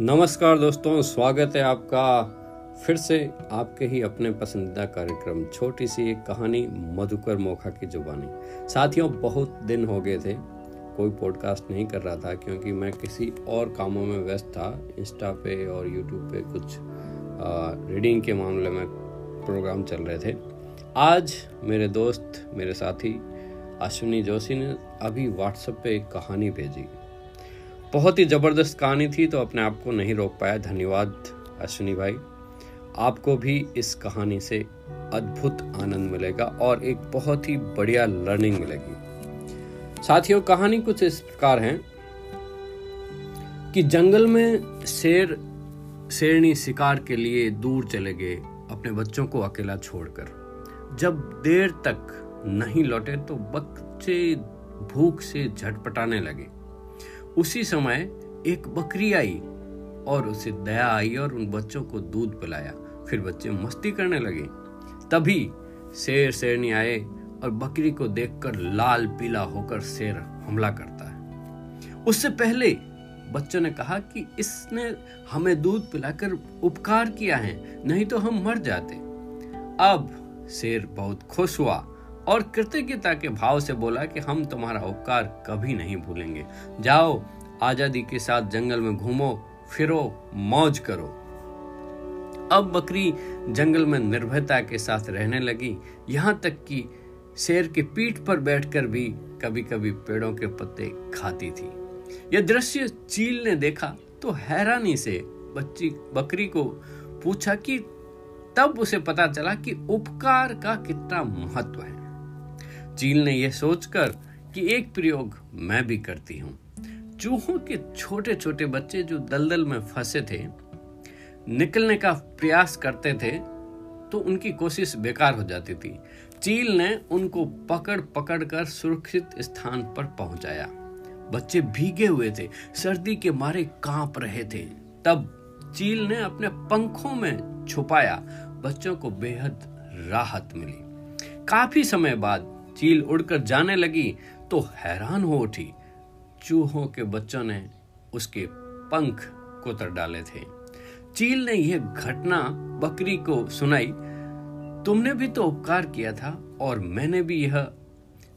नमस्कार दोस्तों, स्वागत है आपका फिर से आपके ही अपने पसंदीदा कार्यक्रम, छोटी सी एक कहानी मधुकर मोखा की जुबानी। साथियों, बहुत दिन हो गए थे, कोई पॉडकास्ट नहीं कर रहा था, क्योंकि मैं किसी और कामों में व्यस्त था इंस्टा पे और यूट्यूब पे कुछ रीडिंग के मामले में प्रोग्राम चल रहे थे। आज मेरे दोस्त, मेरे साथी, अश्विनी जोशी ने अभी व्हाट्सएप पे एक कहानी भेजी। बहुत ही ज़बरदस्त कहानी थी तो अपने आप को नहीं रोक पाया। धन्यवाद, अश्विनी भाई। आपको भी इस कहानी से अद्भुत आनंद मिलेगा और एक बहुत ही बढ़िया लर्निंग मिलेगी। साथियों, कहानी कुछ इस प्रकार है कि जंगल में शेर, शेरनी शिकार के लिए दूर चले गए अपने बच्चों को अकेला छोड़कर। जब देर तक नहीं लौटे तो बच्चे भूख से झटपटाने लगे। उसी समय एक बकरी आई और उसे दया आई और उन बच्चों को दूध पिलाया। फिर बच्चे मस्ती करने लगे। तभी शेर शेरनी आए और बकरी को देखकर लाल पीला होकर शेर हमला करता है। उससे पहले बच्चों ने कहा कि इसने हमें दूध पिलाकर उपकार किया है, नहीं तो हम मर जाते। अब शेर बहुत खुश हुआ और कृतज्ञता के भाव से बोला कि हम तुम्हारा उपकार कभी नहीं भूलेंगे। जाओ, आज़ादी के साथ जंगल में घूमो, फिरो, मौज करो। अब बकरी जंगल में निर्भयता के साथ रहने लगी। यहाँ तक कि शेर के पीठ पर बैठकर भी कभी कभी पेड़ों के पत्ते खाती थी। यह दृश्य चील ने देखा तो हैरानी से बच्ची, बकरी को पूछा कि तब उसे पता चला कि उपकार का कितना महत्व है। चील ने यह सोचकर कि एक प्रयोग मैं भी करती हूँ। चूहों के छोटे छोटे बच्चे जो दलदल में फंसे थे, निकलने का प्रयास करते थे तो उनकी कोशिश बेकार हो जाती थी। चील ने उनको पकड़ पकड़ कर सुरक्षित स्थान पर पहुँचाया। बच्चे भीगे हुए थे, सर्दी के मारे काँप रहे थे। तब चील ने अपने पंखों में छुपाया। बच्चों को बेहद राहत मिली। काफ़ी समय बाद चील उड़कर जाने लगी तो हैरान हो उठी। चूहों के बच्चों ने उसके पंख कुतर डाले थे। चील ने यह घटना बकरी को सुनाई, तुमने भी तो उपकार किया था, और मैंने भी यह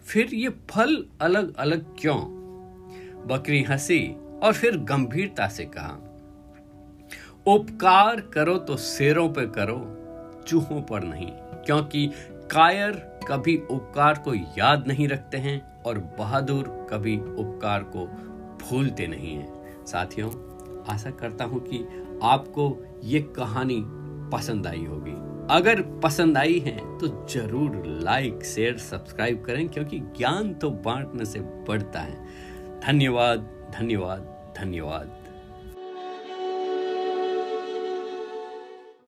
फिर ये फल अलग अलग क्यों? बकरी हँसी और फिर गंभीरता से कहा, उपकार करो तो शेरों पे करो, चूहों पर नहीं, क्योंकि कायर कभी उपकार को याद नहीं रखते हैं और बहादुर कभी उपकार को भूलते नहीं हैं। साथियों, आशा करता हूँ कि आपको ये कहानी पसंद आई होगी। अगर पसंद आई है तो ज़रूर लाइक शेयर सब्सक्राइब करें, क्योंकि ज्ञान तो बांटने से बढ़ता है। धन्यवाद धन्यवाद धन्यवाद।